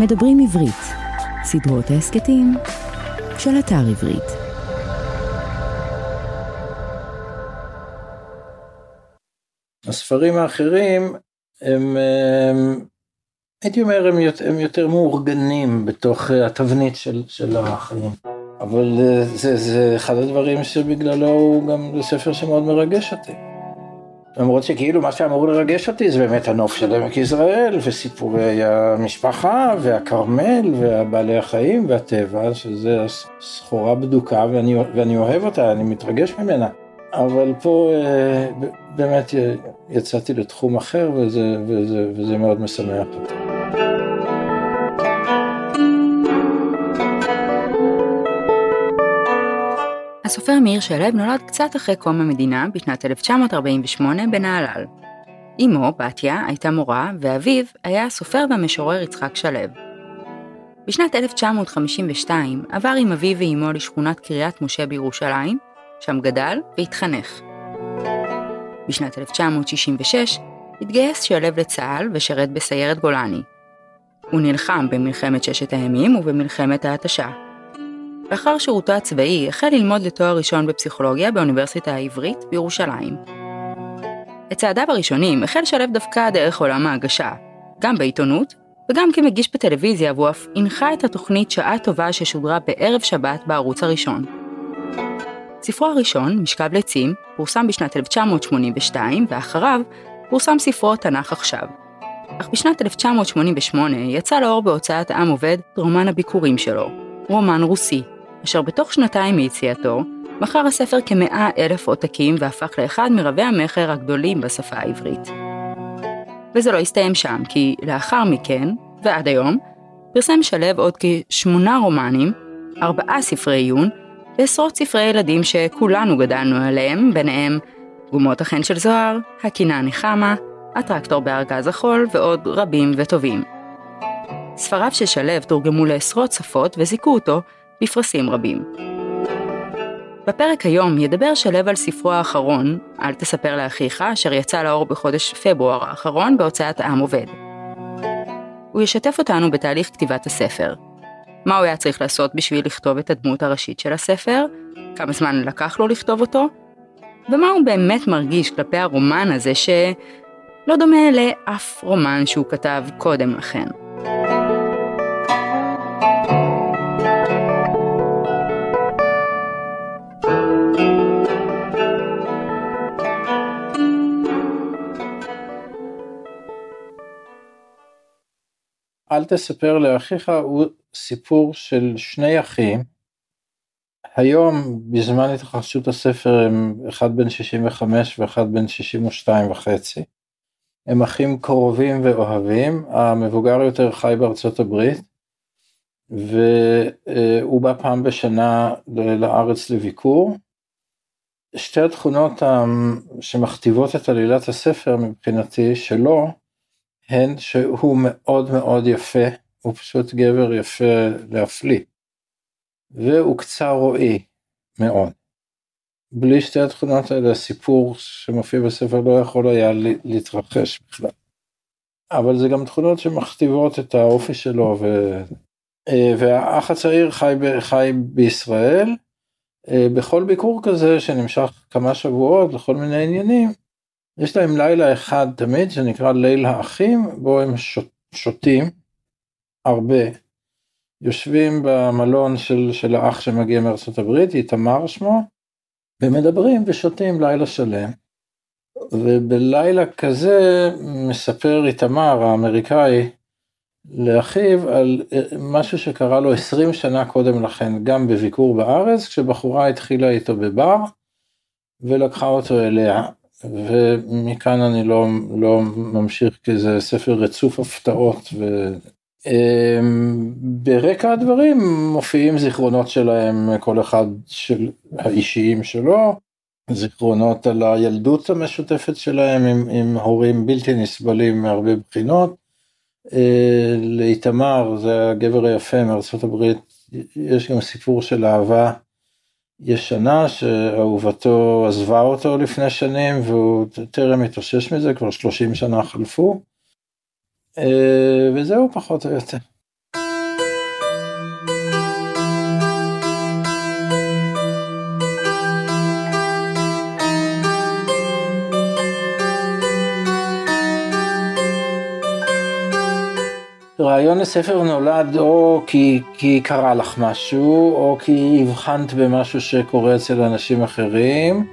מדברים עברית, סדרות ההסכתים של אתר עברית. הספרים האחרים הם, הם הייתי אומר, הם יותר, הם יותר מאורגנים בתוך התבנית של, של החיים. אבל זה, זה אחד הדברים שבגללו הוא גם ספר שמאוד מרגש אותי. למרות שכאילו מה שאמור לרגש אותי זה באמת הנוף של עמק יזרעאל וסיפורי המשפחה והכרמל והבעלי החיים והטבע שזה סחורה בדוקה ואני, ואני אוהב אותה, אני מתרגש ממנה. אבל פה אה, באמת יצאתי לתחום אחר וזה, וזה, וזה מאוד משמח אותי. הסופר מאיר שלו נולד קצת אחרי קום המדינה בשנת 1948 בנהלל. אמו, בתיה, הייתה מורה, ואביו היה הסופר והמשורר יצחק שלו. בשנת 1952 עבר עם אביו ואמו לשכונת קריית משה בירושלים, שם גדל והתחנך. בשנת 1966 התגייס שלו לצה"ל ושירת בסיירת גולני. הוא נלחם במלחמת ששת הימים ובמלחמת ההתשה. לאחר שירותו הצבאי החל ללמוד לתואר ראשון בפסיכולוגיה באוניברסיטה העברית בירושלים. את צעדיו הראשונים החל שלו דווקא דרך עולם ההגשה, גם בעיתונות וגם כמגיש בטלוויזיה והוא אף הנחה את התוכנית שעה טובה ששודרה בערב שבת בערוץ הראשון. ספרו הראשון, משכב לצים, פורסם בשנת 1982 ואחריו פורסם ספרו תנ"ך עכשיו. אך בשנת 1988 יצא לאור בהוצאת עם עובד רומן הביקורים שלו, רומן רוסי, אשר בתוך שנתיים מיציאתו, מכר הספר כמאה אלף עותקים והפך לאחד מרבי המכר הגדולים בשפה העברית. וזה לא הסתיים שם, כי לאחר מכן, ועד היום, פרסם שלו עוד כשמונה רומנים, ארבעה ספרי עיון, ועשרות ספרי ילדים שכולנו גדלנו עליהם, ביניהם גומות החן של זוהר, הקינה נחמה, הטרקטור בארגז החול ועוד רבים וטובים. ספריו של שלו תורגמו לעשרות שפות וזיכו אותו בפרסים רבים. בפרק היום ידבר שלו על ספרו האחרון, אל תספר לאחיך, אשר יצא לאור בחודש פברואר האחרון בהוצאת עם עובד. הוא ישתף אותנו בתהליך כתיבת הספר. מה הוא היה צריך לעשות בשביל לכתוב את הדמות הראשית של הספר, כמה זמן לקח לו לכתוב אותו, ומה הוא באמת מרגיש כלפי הרומן הזה שלא דומה לאף רומן שהוא כתב קודם לכן. אל תספר לאחיך הוא סיפור של שני אחים. היום בזמן התרחשות הספר הם אחד בן 65 ואחד בן 62 וחצי. הם אחים קרובים ואוהבים, המבוגר יותר חי בארצות הברית והוא בא פעם בשנה לארץ לביקור. שתי התכונות שמכתיבות את עלילת הספר מבחינתי שלו הן שהוא מאוד מאוד יפה, הוא פשוט גבר יפה להפליא. והוא קצר רואי מאוד. בלי שתי התכונות האלה הסיפור שמופיע בספר לא יכול היה להתרחש בכלל. אבל זה גם תכונות שמכתיבות את האופי שלו ו... אה, והאח הצעיר חי, ב... חי בישראל אה, בכל ביקור כזה שנמשך כמה שבועות לכל מיני עניינים יש להם לילה אחד תמיד שנקרא ליל האחים בו הם שותים הרבה. יושבים במלון של, של האח שמגיע מארצות הברית, איתמר שמו, ומדברים ושותים לילה שלם. ובלילה כזה מספר איתמר האמריקאי לאחיו על משהו שקרה לו 20 שנה קודם לכן גם בביקור בארץ כשבחורה התחילה איתו בבר ולקחה אותו אליה ומכאן אני לא, לא ממשיך כי זה ספר רצוף הפתעות וברקע אמ, הדברים מופיעים זיכרונות שלהם כל אחד של האישיים שלו זיכרונות על הילדות המשותפת שלהם עם, עם הורים בלתי נסבלים מהרבה בחינות. אה, לאיתמר זה הגבר היפה מארצות הברית יש גם סיפור של אהבה ישנה שאהובתו עזבה אותו לפני שנים והוא טרם התאושש מזה כבר 30 שנה חלפו. אה, וזהו פחות או יותר. רעיון לספר נולד או כי, כי קרה לך משהו, או כי הבחנת במשהו שקורה אצל אנשים אחרים,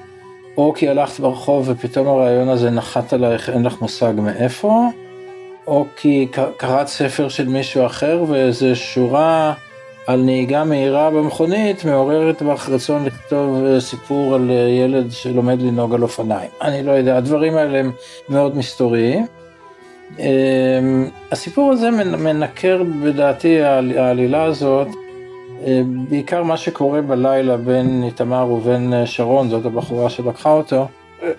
או כי הלכת ברחוב ופתאום הרעיון הזה נחת עלייך, אין לך מושג מאיפה, או כי קראת ספר של מישהו אחר ואיזה שורה על נהיגה מהירה במכונית מעוררת בך רצון לכתוב אה, סיפור על אה, ילד שלומד לנהוג על אופניים. אני לא יודע, הדברים האלה הם מאוד מסתוריים. אמ, הסיפור הזה מנקר בדעתי העלילה הזאת, אה, בעיקר מה שקורה בלילה בין איתמר ובין שרון, זאת הבחורה שלקחה אותו,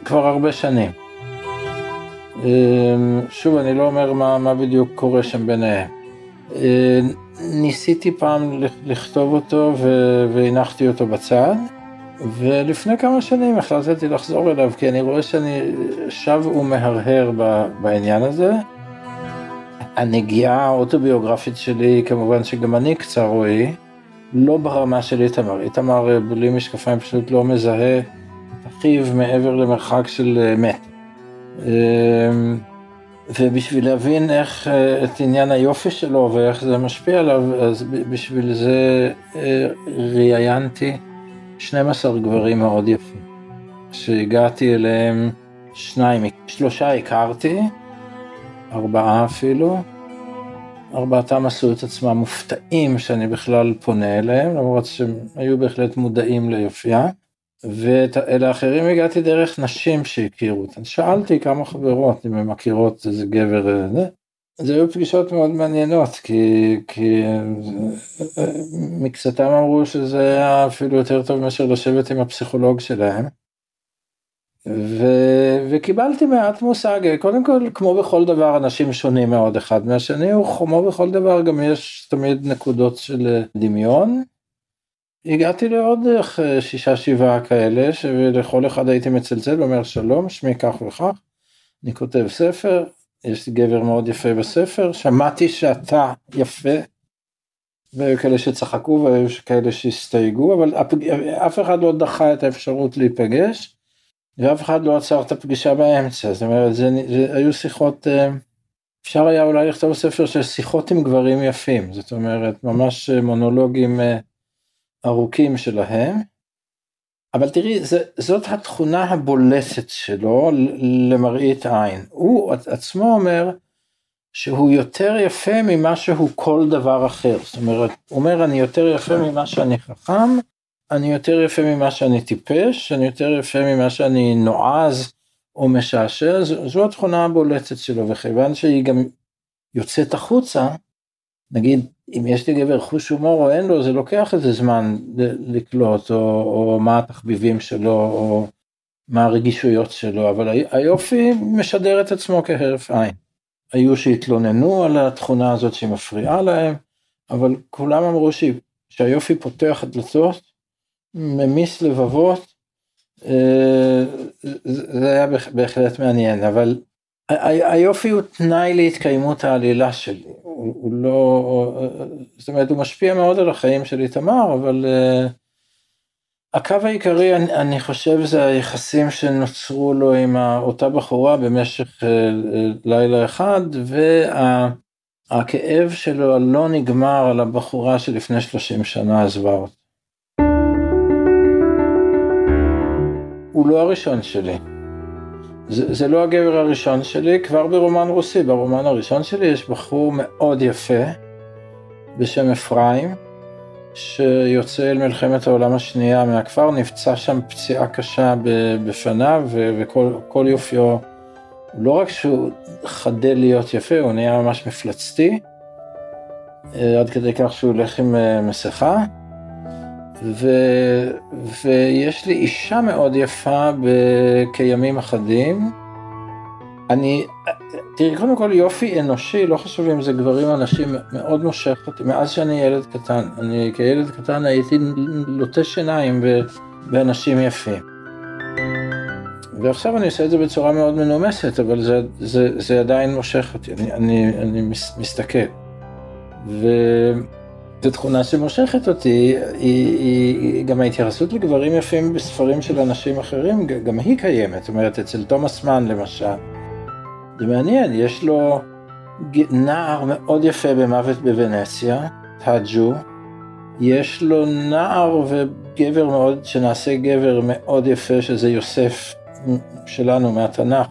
כבר הרבה שנים. אמ, שוב, אני לא אומר מה, מה בדיוק קורה שם ביניהם. ניסיתי פעם לכתוב אותו והנחתי אותו בצד, ולפני כמה שנים החלטתי לחזור אליו, כי אני רואה שאני שב ומהרהר בעניין הזה. הנגיעה האוטוביוגרפית שלי, כמובן שגם אני קצר רואי, לא ברמה של איתמר. איתמר בלי משקפיים פשוט לא מזהה את אחיו מעבר למרחק של מת. אמ, ובשביל להבין איך אה, את עניין היופי שלו ואיך זה משפיע עליו, אז בשביל זה אה, ראיינתי 12 גברים מאוד יפים, שהגעתי אליהם שניים, שלושה הכרתי, ארבעה אפילו, ארבעתם עשו את עצמם מופתעים שאני בכלל פונה אליהם, למרות שהם היו בהחלט מודעים ליופייה. ואל האחרים הגעתי דרך נשים שהכירו אותן. שאלתי כמה חברות אם הן מכירות איזה גבר, אה. זה היו פגישות מאוד מעניינות, כי, כי מקצתם אמרו שזה היה אפילו יותר טוב מאשר לשבת עם הפסיכולוג שלהם. ו, וקיבלתי מעט מושג, קודם כל, כמו בכל דבר, אנשים שונים מאוד אחד מהשני, וכמו בכל דבר גם יש תמיד נקודות של דמיון. הגעתי לעוד אה, שישה שבעה כאלה שלכל אחד הייתי מצלצל ואומר שלום שמי כך וכך. אני כותב ספר יש גבר מאוד יפה בספר שמעתי שאתה יפה. והיו כאלה שצחקו והיו כאלה שהסתייגו אבל אף אחד לא דחה את האפשרות להיפגש. ואף אחד לא עצר את הפגישה באמצע זאת אומרת זה, זה היו שיחות אה, אפשר היה אולי לכתוב ספר של שיחות עם גברים יפים זאת אומרת ממש מונולוגים ארוכים שלהם. אבל תראי, זה, זאת התכונה הבולטת שלו למראית עין. הוא עצמו אומר שהוא יותר יפה ממה שהוא כל דבר אחר. זאת אומרת, הוא אומר אני יותר יפה ממה שאני חכם, אני יותר יפה ממה שאני טיפש, אני יותר יפה ממה שאני נועז או משעשע, זו, זו התכונה הבולטת שלו, וכיוון שהיא גם יוצאת החוצה, נגיד אם יש לי גבר חוש הומור או אין לו זה לוקח איזה זמן לקלוט או, או מה התחביבים שלו או מה הרגישויות שלו אבל היופי משדר את עצמו כהרף עין. היו שהתלוננו על התכונה הזאת שמפריעה להם אבל כולם אמרו ש... שהיופי פותח דלתות ממיס לבבות אה, זה היה בהחלט מעניין אבל היופי הוא תנאי להתקיימות העלילה שלי, הוא, הוא לא, זאת אומרת הוא משפיע מאוד על החיים של איתמר, אבל uh, הקו העיקרי אני, אני חושב זה היחסים שנוצרו לו עם אותה בחורה במשך uh, לילה אחד, והכאב שלו הלא נגמר על הבחורה שלפני 30 שנה עזבה אותו. הוא לא הראשון שלי. זה, זה לא הגבר הראשון שלי, כבר ברומן רוסי, ברומן הראשון שלי יש בחור מאוד יפה בשם אפרים, שיוצא אל מלחמת העולם השנייה מהכפר, נפצע שם פציעה קשה בפניו, וכל יופיו, לא רק שהוא חדל להיות יפה, הוא נהיה ממש מפלצתי, אה, עד כדי כך שהוא הולך עם אה, מסכה. ו... ויש לי אישה מאוד יפה כימים אחדים. אני, תראי, קודם כל יופי אנושי, לא חשוב אם זה גברים או נשים, מאוד מושך אותי, מאז שאני ילד קטן. אני כילד קטן הייתי לוטה שיניים באנשים יפים. ועכשיו אני עושה את זה בצורה מאוד מנומסת, אבל זה, זה, זה עדיין מושך אותי, אני, אני, אני מסתכל. ו... זו תכונה שמושכת אותי, היא, היא, גם ההתייחסות לגברים יפים בספרים של אנשים אחרים, גם היא קיימת, זאת אומרת אצל תומאס מן למשל. זה מעניין, יש לו נער מאוד יפה במוות בוונציה, טאג'ו, יש לו נער וגבר מאוד, שנעשה גבר מאוד יפה, שזה יוסף שלנו מהתנ"ך,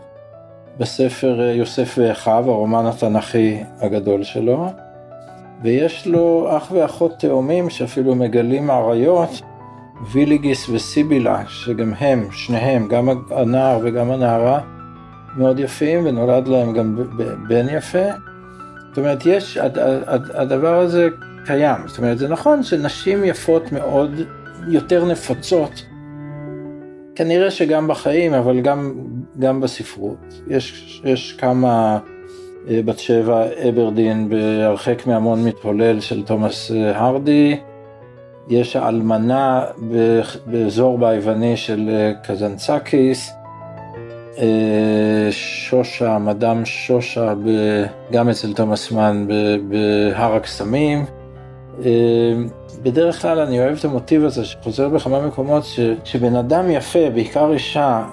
בספר יוסף ואחיו, הרומן התנ"כי הגדול שלו, ויש לו אח ואחות תאומים שאפילו מגלים אריות, ויליגיס וסיבילה, שגם הם, שניהם, גם הנער וגם הנערה, מאוד יפים, ונולד להם גם בן יפה. זאת אומרת, יש, הדבר הזה קיים. זאת אומרת, זה נכון שנשים יפות מאוד יותר נפוצות, כנראה שגם בחיים, אבל גם, גם בספרות. יש, יש כמה, בת שבע אברדין בהרחק מהמון מתהולל של תומאס אה, הרדי, יש האלמנה בזורבה היווני של אה, קזנצקיס, שושה, מדאם שושה, גם אצל תומאס מן בהר הקסמים. בדרך כלל אני אוהב את המוטיב הזה שחוזר בכמה מקומות, ש, שבן אדם יפה, בעיקר אישה,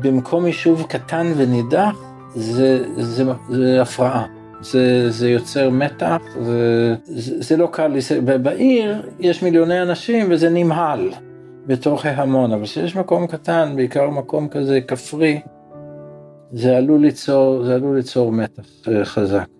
במקום יישוב קטן ונידח, זה, זה, זה הפרעה. זה, זה יוצר מתח, זה, זה, זה לא קל, זה, בעיר יש מיליוני אנשים וזה נמהל בתוך ההמון, אבל כשיש מקום קטן, בעיקר מקום כזה כפרי, זה עלול ליצור, זה עלול ליצור מתח חזק.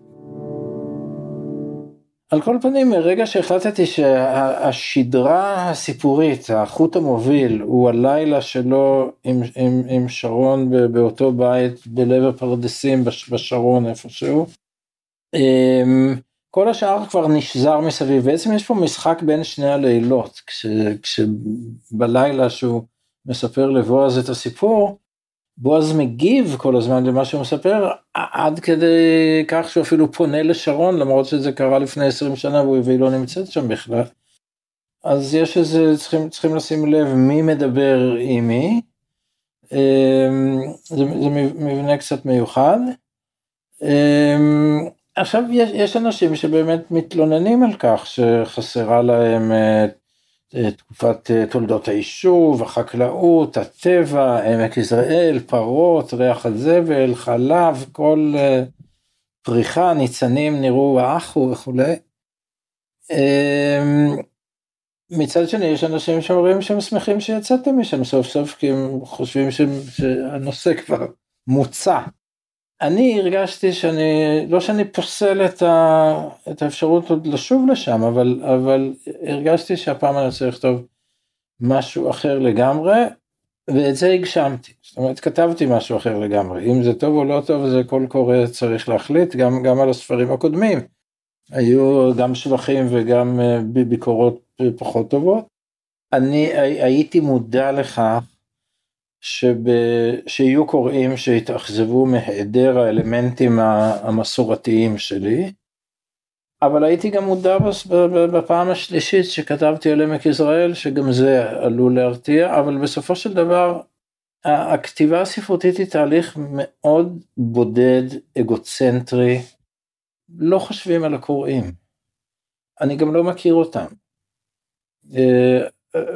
על כל פנים, מרגע שהחלטתי שהשדרה הסיפורית, החוט המוביל, הוא הלילה שלו עם, עם, עם שרון באותו בית בלב הפרדסים בשרון איפשהו, אמ, כל השאר כבר נשזר מסביב, בעצם יש פה משחק בין שני הלילות, כש, כשבלילה שהוא מספר לבועז את הסיפור, בועז מגיב כל הזמן למה שהוא מספר, עד כדי כך שהוא אפילו פונה לשרון, למרות שזה קרה לפני 20 שנה והיא לא נמצאת שם בכלל. אז יש איזה, צריכים, צריכים לשים לב מי מדבר עם מי. אמ, זה, זה מבנה קצת מיוחד. אמ, עכשיו יש, יש אנשים שבאמת מתלוננים על כך שחסרה להם אה, תקופת אה, תולדות היישוב, החקלאות, הטבע, עמק יזרעאל, פרות, ריח הזבל, חלב, כל אה, פריחה, ניצנים נראו האחו וכולי. אמ, מצד שני יש אנשים שאומרים שהם שמחים שיצאתם משם סוף סוף כי הם חושבים שהנושא כבר מוצע. אני הרגשתי שאני, לא שאני פוסל את, ה, את האפשרות עוד לשוב לשם, אבל, אבל הרגשתי שהפעם אני רוצה לכתוב משהו אחר לגמרי, ואת זה הגשמתי. זאת אומרת, כתבתי משהו אחר לגמרי. אם זה טוב או לא טוב, זה קול קורא צריך להחליט, גם, גם על הספרים הקודמים. היו גם שבחים וגם אה, ביקורות פחות טובות. אני הייתי מודע לכך שב... שיהיו קוראים שהתאכזבו מהיעדר האלמנטים המסורתיים שלי, אבל הייתי גם מודע בפעם השלישית שכתבתי על עמק יזרעאל, שגם זה עלול להרתיע, אבל בסופו של דבר הכתיבה הספרותית היא תהליך מאוד בודד, אגוצנטרי, לא חושבים על הקוראים. אני גם לא מכיר אותם.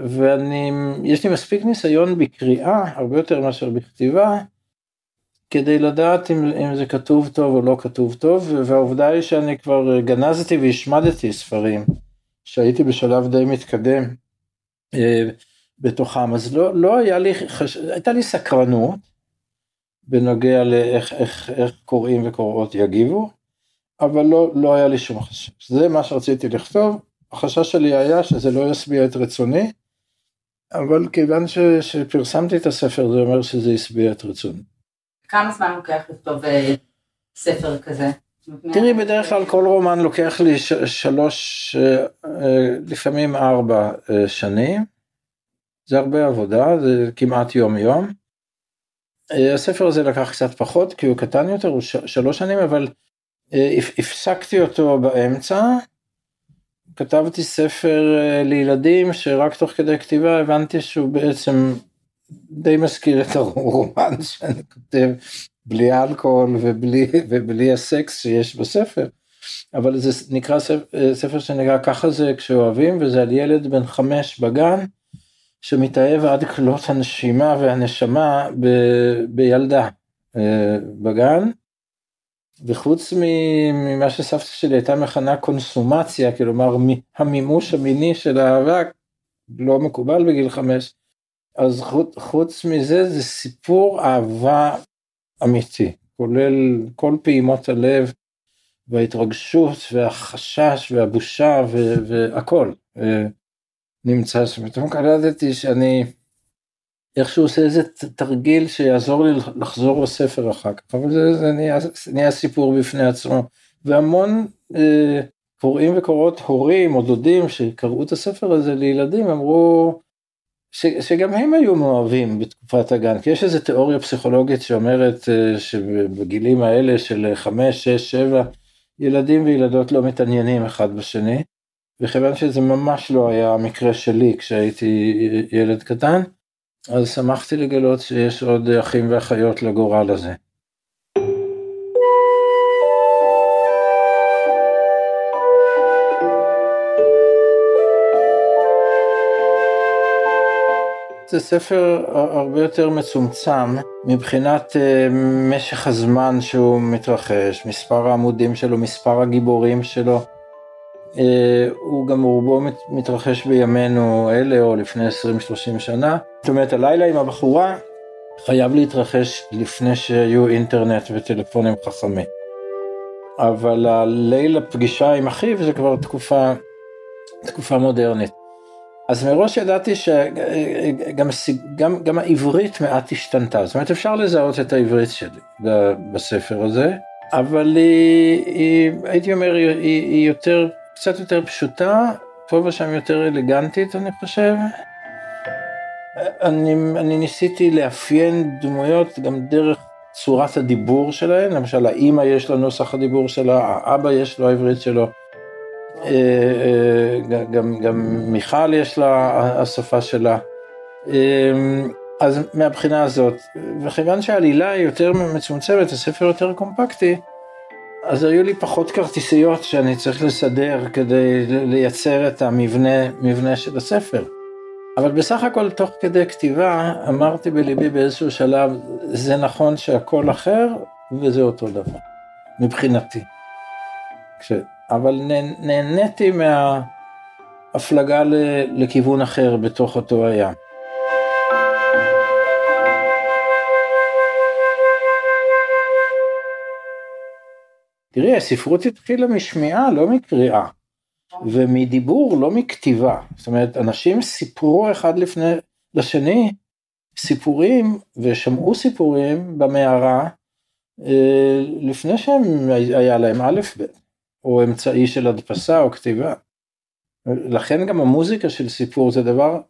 ואני, יש לי מספיק ניסיון בקריאה, הרבה יותר מאשר בכתיבה, כדי לדעת אם, אם זה כתוב טוב או לא כתוב טוב, והעובדה היא שאני כבר גנזתי והשמדתי ספרים, שהייתי בשלב די מתקדם אה, בתוכם, אז לא, לא היה לי, חש... הייתה לי סקרנות בנוגע לאיך איך, איך קוראים וקוראות יגיבו, אבל לא, לא היה לי שום חשש. זה מה שרציתי לכתוב, החשש שלי היה שזה לא ישביע את רצוני, אבל כיוון ש, שפרסמתי את הספר זה אומר שזה ישביע את רצוני. כמה זמן לוקח לכתוב אה, ספר כזה? תראי, בדרך כלל כל רומן לוקח לי שלוש, אה, אה, לפעמים ארבע שנים. זה הרבה עבודה, זה כמעט יום יום. הספר הזה לקח קצת פחות כי הוא קטן יותר, הוא שלוש שנים, אבל הפסקתי אותו באמצע, כתבתי ספר אה, לילדים שרק תוך כדי כתיבה הבנתי שהוא בעצם די מזכיר את הרומן שאני כותב בלי אלכוהול ובלי, ובלי הסקס שיש בספר. אבל זה נקרא ספר, אה, ספר שנקרא ככה זה כשאוהבים וזה על ילד בן חמש בגן שמתאהב עד כלות הנשימה והנשמה ב, בילדה אה, בגן וחוץ ממה שסבתא שלי הייתה מכנה קונסומציה, כלומר המימוש המיני של האהבה, לא מקובל בגיל חמש, אז חוץ, חוץ מזה זה סיפור אהבה אמיתי, כולל כל פעימות הלב וההתרגשות והחשש והבושה והכל נמצא שם. פתאום קלטתי שאני איכשהו עושה איזה תרגיל שיעזור לי לחזור לספר אחר כך, אבל זה, זה נהיה, נהיה סיפור בפני עצמו. והמון אה, קוראים וקוראות הורים או דודים שקראו את הספר הזה לילדים אמרו ש, שגם הם היו מאוהבים בתקופת הגן, כי יש איזו תיאוריה פסיכולוגית שאומרת אה, שבגילים האלה של 5, 6, 7, ילדים וילדות לא מתעניינים אחד בשני, וכיוון שזה ממש לא היה המקרה שלי כשהייתי ילד קטן, אז שמחתי לגלות שיש עוד אחים ואחיות לגורל הזה. זה ספר הרבה יותר מצומצם מבחינת אה, משך הזמן שהוא מתרחש, מספר העמודים שלו, מספר הגיבורים שלו. אה, הוא גם רובו מתרחש בימינו אלה או לפני 20-30 שנה. זאת אומרת הלילה עם הבחורה חייב להתרחש לפני שהיו אינטרנט וטלפונים חכמים. אבל הליל הפגישה עם אחיו זה כבר תקופה, תקופה מודרנית. אז מראש ידעתי שגם גם, גם העברית מעט השתנתה, זאת אומרת אפשר לזהות את העברית שלי בספר הזה, אבל היא, היא הייתי אומר, היא, היא יותר קצת יותר פשוטה, פה ושם יותר אלגנטית אני חושב. אני, אני ניסיתי לאפיין דמויות גם דרך צורת הדיבור שלהן, למשל האימא יש לו נוסח הדיבור שלה, האבא יש לו העברית שלו, אה, אה, גם, גם מיכל יש לה השפה שלה. אה, אז מהבחינה הזאת, וכיוון שהעלילה היא יותר מצומצמת, הספר יותר קומפקטי, אז היו לי פחות כרטיסיות שאני צריך לסדר כדי לייצר את המבנה של הספר. אבל בסך הכל תוך כדי כתיבה אמרתי בליבי באיזשהו שלב, זה נכון שהכל אחר וזה אותו דבר, מבחינתי. כש... אבל נהניתי מההפלגה לכיוון אחר בתוך אותו הים. תראי, הספרות התחילה משמיעה, לא מקריאה, ומדיבור, לא מכתיבה. זאת אומרת, אנשים סיפרו אחד לפני לשני סיפורים, ושמעו סיפורים במערה, אה, לפני שהם היה להם א' ב', או אמצעי של הדפסה או כתיבה. לכן גם המוזיקה של סיפור זה דבר,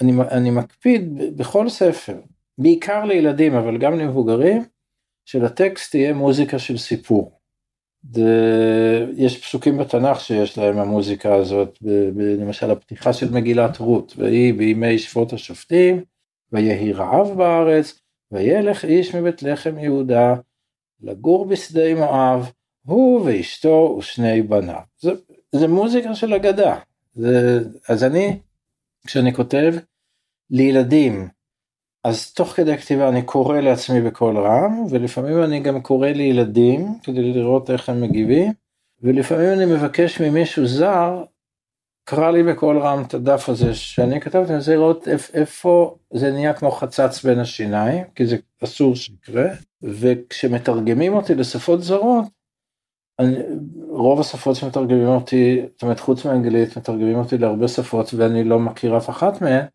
אני, אני מקפיד בכל ספר, בעיקר לילדים, אבל גם למבוגרים, שלטקסט תהיה מוזיקה של סיפור. זה, יש פסוקים בתנ"ך שיש להם המוזיקה הזאת, ב, ב, למשל הפתיחה של מגילת רות, ויהי בימי שפוט השופטים, ויהי רעב בארץ, וילך איש מבית לחם יהודה, לגור בשדה מואב, הוא ואשתו ושני בניו. זה, זה מוזיקה של אגדה. זה, אז אני, כשאני כותב לילדים אז תוך כדי הכתיבה אני קורא לעצמי בקול רם, ולפעמים אני גם קורא לילדים כדי לראות איך הם מגיבים, ולפעמים אני מבקש ממישהו זר, קרא לי בקול רם את הדף הזה שאני כתבתי, אני רוצה לראות איפה זה נהיה כמו חצץ בין השיניים, כי זה אסור שיקרה, וכשמתרגמים אותי לשפות זרות, אני, רוב השפות שמתרגמים אותי, זאת אומרת חוץ מאנגלית, מתרגמים אותי להרבה שפות ואני לא מכיר אף אחת מהן,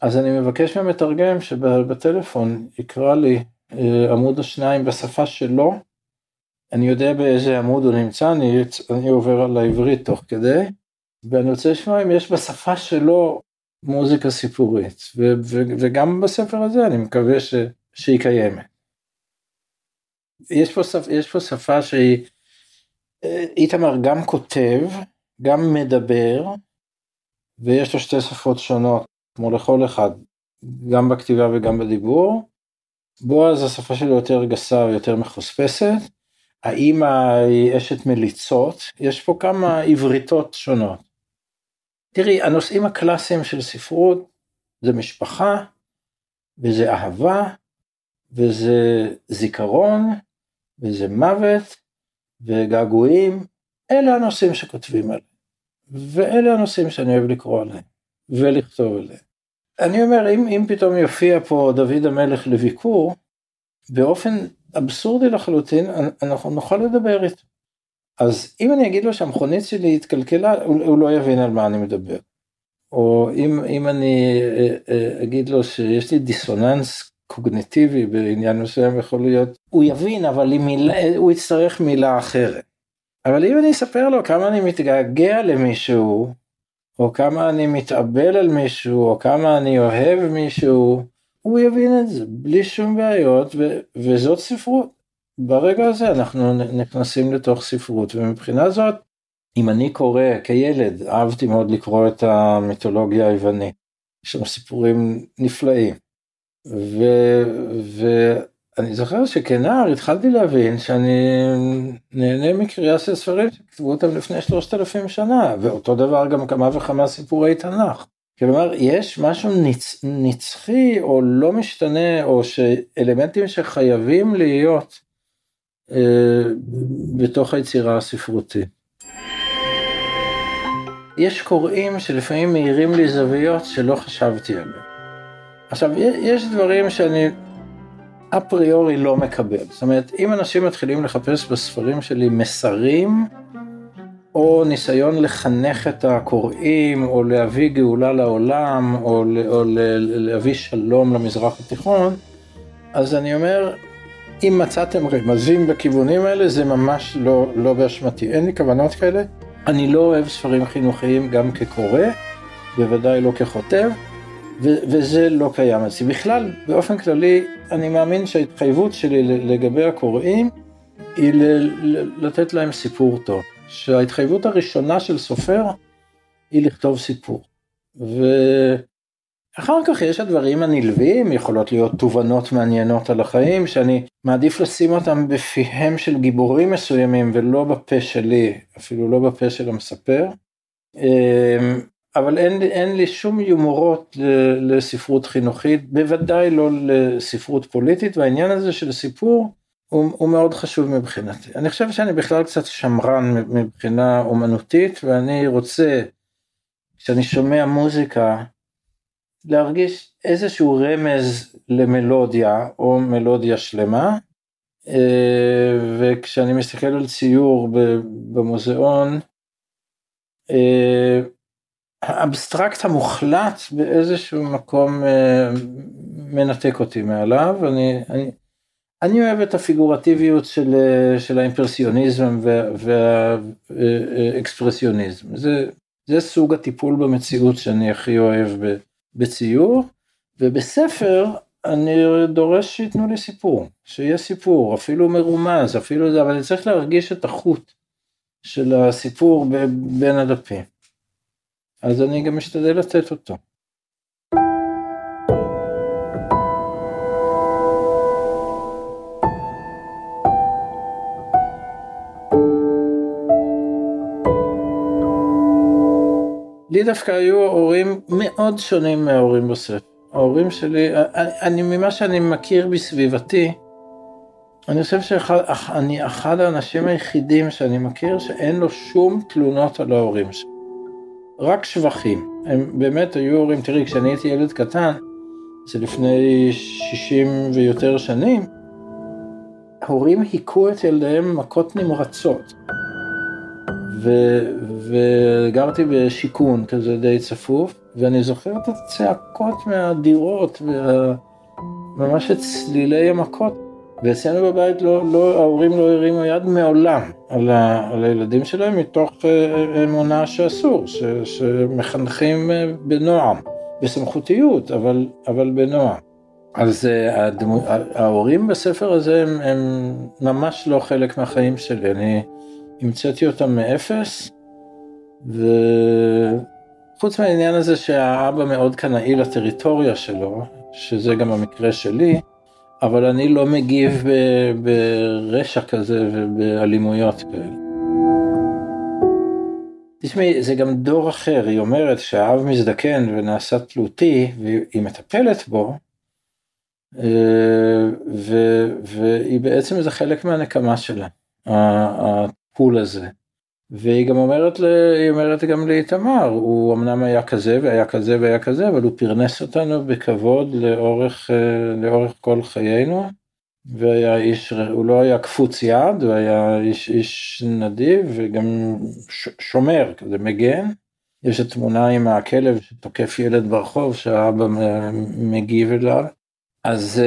אז אני מבקש מהמתרגם שבטלפון יקרא לי אה, עמוד השניים בשפה שלו, אני יודע באיזה עמוד הוא נמצא, אני, אני עובר על העברית תוך כדי, ואני רוצה לשמוע אם יש בשפה שלו מוזיקה סיפורית, ו, ו, וגם בספר הזה אני מקווה ש, שהיא קיימת. יש פה, שפ, יש פה שפה שהיא, אה, איתמר גם כותב, גם מדבר, ויש לו שתי שפות שונות, כמו לכל אחד, גם בכתיבה וגם בדיבור. בועז השפה שלו יותר גסה ויותר מחוספסת. האימא היא אשת מליצות, יש פה כמה עבריתות שונות. תראי, הנושאים הקלאסיים של ספרות זה משפחה, וזה אהבה, וזה זיכרון, וזה מוות וגעגועים, אלה הנושאים שכותבים עליהם. ואלה הנושאים שאני אוהב לקרוא עליהם ולכתוב עליהם. אני אומר, אם, אם פתאום יופיע פה דוד המלך לביקור, באופן אבסורדי לחלוטין, אנחנו נוכל לדבר איתו. אז אם אני אגיד לו שהמכונית שלי התקלקלה, הוא, הוא לא יבין על מה אני מדבר. או אם, אם אני אה, אה, אגיד לו שיש לי דיסוננס קוגנטיבי בעניין מסוים יכול להיות, הוא יבין אבל מילה, הוא יצטרך מילה אחרת. אבל אם אני אספר לו כמה אני מתגעגע למישהו, או כמה אני מתאבל על מישהו, או כמה אני אוהב מישהו, הוא יבין את זה בלי שום בעיות, ו- וזאת ספרות. ברגע הזה אנחנו נכנסים לתוך ספרות, ומבחינה זאת, אם אני קורא כילד, אהבתי מאוד לקרוא את המיתולוגיה היוונית. יש שם סיפורים נפלאים. ואני זוכר שכנער התחלתי להבין שאני נהנה מקריאה של ספרים שכתבו אותם לפני שלושת אלפים שנה, ואותו דבר גם כמה וכמה סיפורי תנ"ך. כלומר, יש משהו נצ... נצחי או לא משתנה, או שאלמנטים שחייבים להיות אה, בתוך היצירה הספרותית. יש קוראים שלפעמים מאירים לי זוויות שלא חשבתי עליהם. עכשיו, יש דברים שאני אפריורי לא מקבל. זאת אומרת, אם אנשים מתחילים לחפש בספרים שלי מסרים, או ניסיון לחנך את הקוראים, או להביא גאולה לעולם, או, או להביא שלום למזרח התיכון, אז אני אומר, אם מצאתם רמזים בכיוונים האלה, זה ממש לא, לא באשמתי. אין לי כוונות כאלה. אני לא אוהב ספרים חינוכיים גם כקורא, בוודאי לא ככותב. וזה לא קיים אצלי. בכלל, באופן כללי, אני מאמין שההתחייבות שלי לגבי הקוראים היא לתת להם סיפור טוב. שההתחייבות הראשונה של סופר היא לכתוב סיפור. ואחר כך יש הדברים הנלווים, יכולות להיות תובנות מעניינות על החיים, שאני מעדיף לשים אותם בפיהם של גיבורים מסוימים ולא בפה שלי, אפילו לא בפה של המספר. אבל אין, אין לי שום יומורות לספרות חינוכית, בוודאי לא לספרות פוליטית, והעניין הזה של סיפור הוא, הוא מאוד חשוב מבחינתי. אני חושב שאני בכלל קצת שמרן מבחינה אומנותית, ואני רוצה, כשאני שומע מוזיקה, להרגיש איזשהו רמז למלודיה או מלודיה שלמה, אה, וכשאני מסתכל על ציור במוזיאון, אה, האבסטרקט המוחלט באיזשהו מקום אה, מנתק אותי מעליו, אני, אני, אני אוהב את הפיגורטיביות של, אה, של האימפרסיוניזם והאקספרסיוניזם, זה, זה סוג הטיפול במציאות שאני הכי אוהב בציור, ובספר אני דורש שייתנו לי סיפור, שיהיה סיפור, אפילו מרומז, אפילו זה, אבל אני צריך להרגיש את החוט של הסיפור בין הדפים. אז אני גם משתדל לתת אותו. לי דווקא היו הורים מאוד שונים מההורים בספר. ההורים שלי, אני ממה שאני מכיר בסביבתי, אני חושב שאני אחד האנשים היחידים שאני מכיר שאין לו שום תלונות על ההורים שלי. רק שבחים. הם באמת היו הורים, תראי, כשאני הייתי ילד קטן, זה לפני 60 ויותר שנים, הורים היכו את ילדיהם מכות נמרצות. ו- וגרתי בשיכון כזה די צפוף, ואני זוכר את הצעקות מהדירות, וממש את צלילי המכות. ואצלנו בבית לא, לא, ההורים לא הרימו יד מעולם על, ה, על הילדים שלהם מתוך אה, אמונה שאסור, ש, שמחנכים אה, בנועם, בסמכותיות, אבל, אבל בנועם. אז אה, הדמו, ההורים בספר הזה הם, הם ממש לא חלק מהחיים שלי, אני המצאתי אותם מאפס, וחוץ מהעניין הזה שהאבא מאוד קנאי לטריטוריה שלו, שזה גם המקרה שלי, אבל אני לא מגיב ברשע כזה ובאלימויות כאלה. תשמעי, זה גם דור אחר, היא אומרת שהאב מזדקן ונעשה תלותי והיא מטפלת בו, והיא בעצם זה חלק מהנקמה שלה, הפול הזה. והיא גם אומרת, היא אומרת גם לאיתמר, הוא אמנם היה כזה והיה כזה והיה כזה, אבל הוא פרנס אותנו בכבוד לאורך, לאורך כל חיינו. והיה איש, הוא לא היה קפוץ יד, הוא היה איש, איש נדיב וגם שומר, כזה מגן. יש את תמונה עם הכלב שתוקף ילד ברחוב שהאבא מגיב אליו. אז,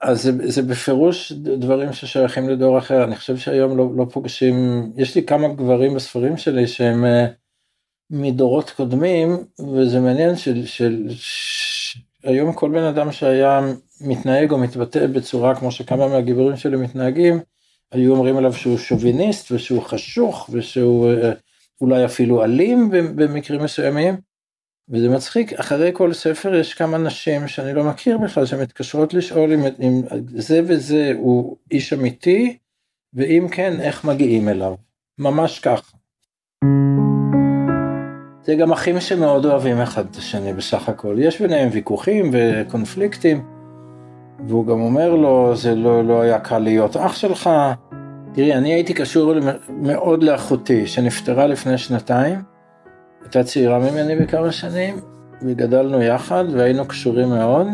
אז זה, זה בפירוש דברים ששייכים לדור אחר, אני חושב שהיום לא, לא פוגשים, יש לי כמה גברים בספרים שלי שהם אה, מדורות קודמים, וזה מעניין של, של היום כל בן אדם שהיה מתנהג או מתבטא בצורה כמו שכמה מהגיבורים שלי מתנהגים, היו אומרים עליו שהוא שוביניסט ושהוא חשוך ושהוא אה, אולי אפילו אלים במקרים מסוימים. וזה מצחיק, אחרי כל ספר יש כמה נשים שאני לא מכיר בכלל שמתקשרות לשאול אם, אם זה וזה הוא איש אמיתי, ואם כן, איך מגיעים אליו. ממש ככה. זה גם אחים שמאוד אוהבים אחד את השני בסך הכל. יש ביניהם ויכוחים וקונפליקטים, והוא גם אומר לו, זה לא, לא היה קל להיות אח שלך. תראי, אני הייתי קשור מאוד לאחותי, שנפטרה לפני שנתיים. הייתה צעירה ממני בכמה שנים, וגדלנו יחד והיינו קשורים מאוד.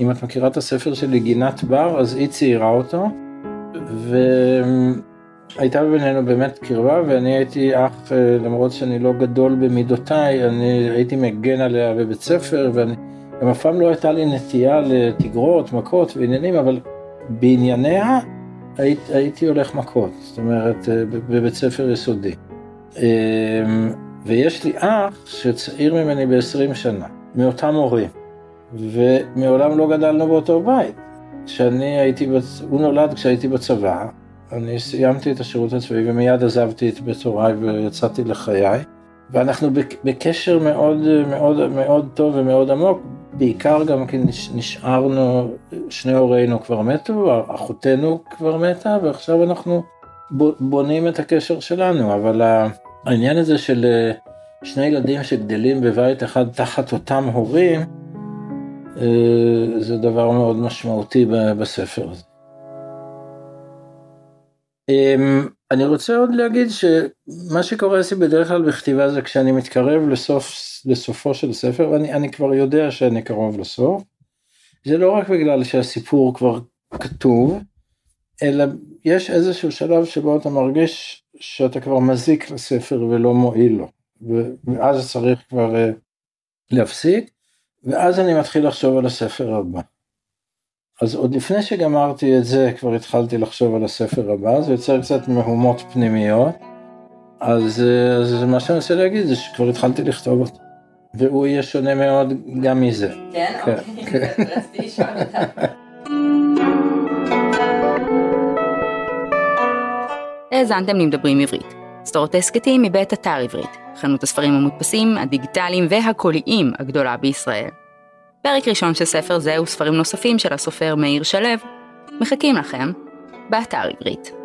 אם את מכירה את הספר שלי גינת בר, אז היא ציירה אותו. והייתה בינינו באמת קרבה, ואני הייתי אח, אה, למרות שאני לא גדול במידותיי, אני הייתי מגן עליה בבית ספר, ואני... גם אף פעם לא הייתה לי נטייה לתגרות, מכות ועניינים, אבל בענייניה היית, הייתי הולך מכות, זאת אומרת, אה, בבית ספר יסודי. ויש לי אח שצעיר ממני ב-20 שנה, מאותם הורים, ומעולם לא גדלנו באותו בית. כשאני הייתי, הוא נולד כשהייתי בצבא, אני סיימתי את השירות הצבאי ומיד עזבתי את בית הוריי ויצאתי לחיי. ואנחנו בקשר מאוד מאוד מאוד טוב ומאוד עמוק, בעיקר גם כי נשארנו, שני הורינו כבר מתו, אחותנו כבר מתה, ועכשיו אנחנו בונים את הקשר שלנו, אבל העניין הזה של אה, שני ילדים שגדלים בבית אחד תחת אותם הורים, אה, זה דבר מאוד משמעותי בספר הזה. אמ, אני רוצה עוד להגיד שמה שקורה אצלי בדרך כלל בכתיבה זה כשאני מתקרב לסוף, לסופו של ספר ואני כבר יודע שאני קרוב לסוף. זה לא רק בגלל שהסיפור כבר כתוב, אלא יש איזשהו שלב שבו אתה מרגיש שאתה כבר מזיק לספר ולא מועיל לו, ואז צריך כבר uh, להפסיק, ואז אני מתחיל לחשוב על הספר הבא. אז עוד לפני שגמרתי את זה כבר התחלתי לחשוב על הספר הבא, זה יוצר קצת מהומות פנימיות, אז, אז מה שאני רוצה להגיד זה שכבר התחלתי לכתוב אותו, והוא יהיה שונה מאוד גם מזה. כן? כן. אוקיי, רציתי לשאול אותה. האזנתם למדברים עברית, סדרות הסכתים מבית אתר עברית, חנות הספרים המודפסים, הדיגיטליים והקוליים הגדולה בישראל. פרק ראשון של ספר זה וספרים נוספים של הסופר מאיר שלו מחכים לכם באתר עברית.